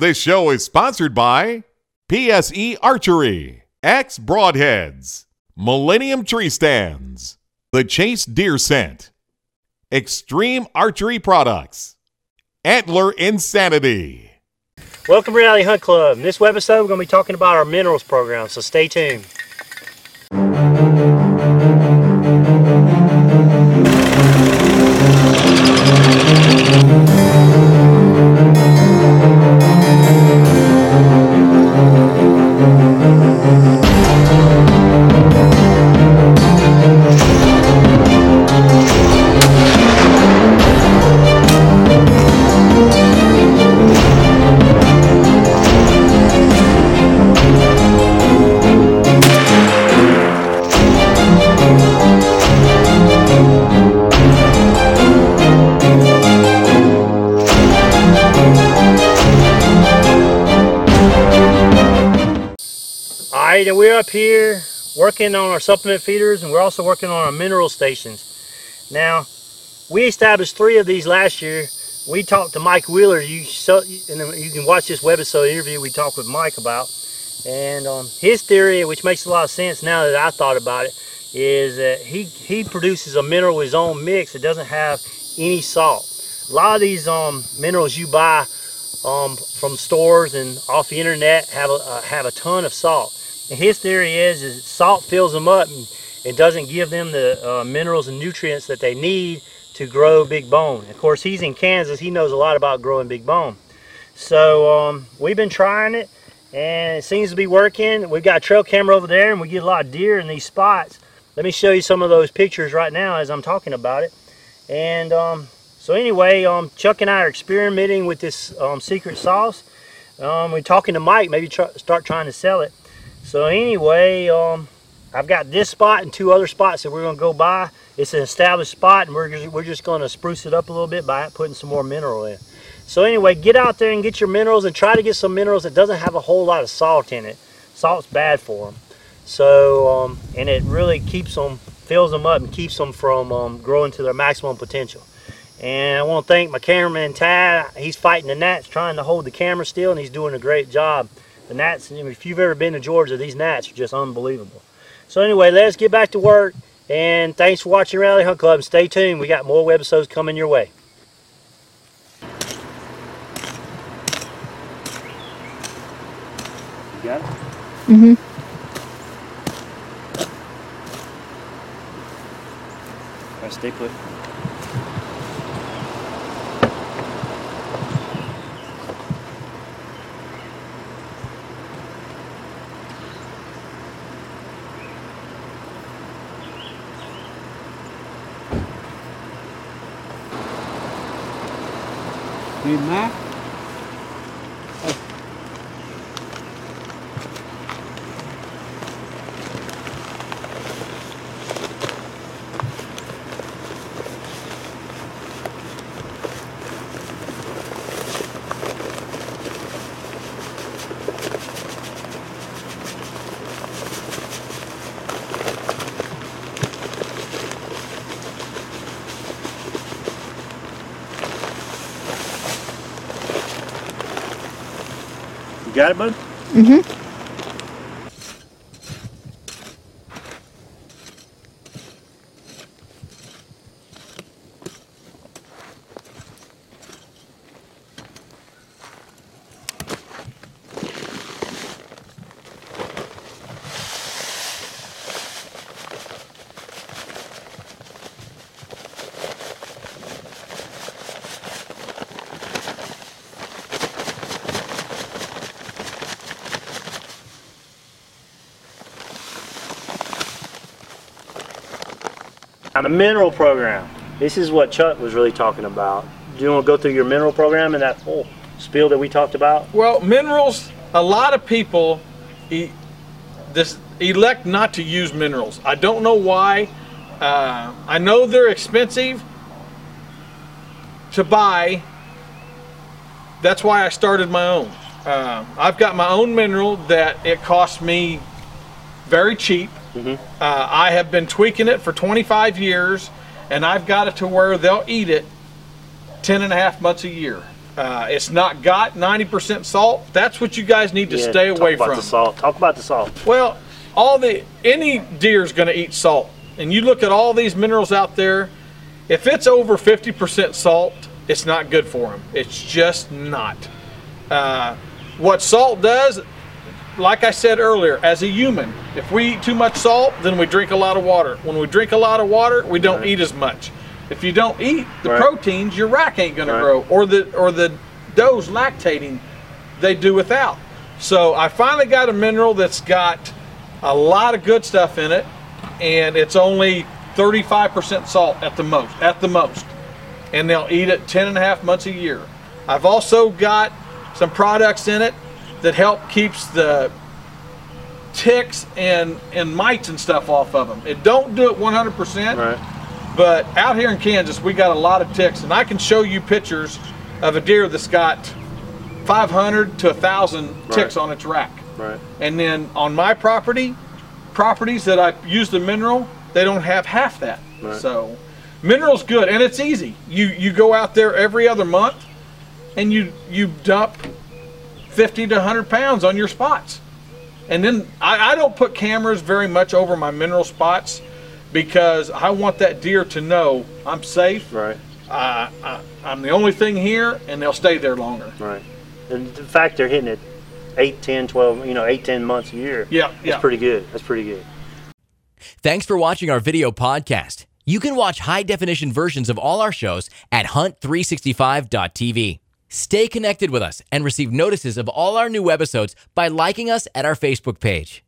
This show is sponsored by PSE Archery, X Broadheads, Millennium Tree Stands, The Chase Deer Scent, Extreme Archery Products, Antler Insanity. Welcome to Reality Hunt Club. In this webisode, we're going to be talking about our minerals program, so stay tuned. Right, and we're up here working on our supplement feeders, and we're also working on our mineral stations. Now, we established three of these last year. We talked to Mike Wheeler. You so, and you can watch this webisode interview we talked with Mike about. And um, his theory, which makes a lot of sense now that I thought about it, is that he, he produces a mineral with his own mix that doesn't have any salt. A lot of these um, minerals you buy um, from stores and off the internet have a, uh, have a ton of salt. And his theory is, is salt fills them up and it doesn't give them the uh, minerals and nutrients that they need to grow big bone. Of course, he's in Kansas. He knows a lot about growing big bone. So um, we've been trying it and it seems to be working. We've got a trail camera over there and we get a lot of deer in these spots. Let me show you some of those pictures right now as I'm talking about it. And um, so anyway, um, Chuck and I are experimenting with this um, secret sauce. Um, we're talking to Mike, maybe try, start trying to sell it. So anyway, um, I've got this spot and two other spots that we're going to go by. It's an established spot, and we're just, we're just going to spruce it up a little bit by putting some more mineral in. So anyway, get out there and get your minerals, and try to get some minerals that doesn't have a whole lot of salt in it. Salt's bad for them. So um, and it really keeps them, fills them up, and keeps them from um, growing to their maximum potential. And I want to thank my cameraman Tad. He's fighting the gnats, trying to hold the camera still, and he's doing a great job. The gnats, if you've ever been to Georgia, these gnats are just unbelievable. So anyway, let's get back to work. And thanks for watching Rally Hunt Club. And stay tuned. We got more webisodes coming your way. You got it? Mm-hmm. All right, stay put. Need a got it, bud? Mm-hmm. Now the mineral program. This is what Chuck was really talking about. Do you want to go through your mineral program and that whole spiel that we talked about? Well, minerals, a lot of people e- this, elect not to use minerals. I don't know why. Uh, I know they're expensive to buy. That's why I started my own. Uh, I've got my own mineral that it cost me very cheap. Uh, I have been tweaking it for 25 years, and I've got it to where they'll eat it 10 and a half months a year. uh, it's not got 90% salt, that's what you guys need to Yeah, stay talk away about from. the salt. Talk about the salt. Well, all the any deer is going to eat salt, and you look at all these minerals out there. If it's over 50% salt, it's not good for them. It's just not. Uh, what salt does, like I said earlier, as a human, if we eat too much salt, then we drink a lot of water. When we drink a lot of water, we don't eat as much. If you don't eat the Right. proteins, your rack ain't going Right. to grow, or the or the does lactating, they do without. So I finally got a mineral that's got a lot of good stuff in it, and it's only 35% salt at the most. At the most, and they'll eat it 10 and a half months a year. I've also got some products in it that help keeps the ticks and and mites and stuff off of them. It don't do it 100%, Right. but out here in Kansas, we got a lot of ticks, and I can show you pictures of a deer that's got 500 to 1,000 ticks Right. on its rack. Right. And then on my property, properties that I use the mineral, they don't have half that. Right. So, mineral's good, and it's easy. You you go out there every other month, and you you dump 50 to 100 pounds on your spots. And then I, I don't put cameras very much over my mineral spots because I want that deer to know I'm safe. Right. Uh, I, I'm the only thing here, and they'll stay there longer. Right. And the fact they're hitting it 8, 10, 12, you know, 8, 10 months a year. Yeah, That's yeah. pretty good. That's pretty good. Thanks for watching our video podcast. You can watch high definition versions of all our shows at hunt365.tv. Stay connected with us and receive notices of all our new episodes by liking us at our Facebook page.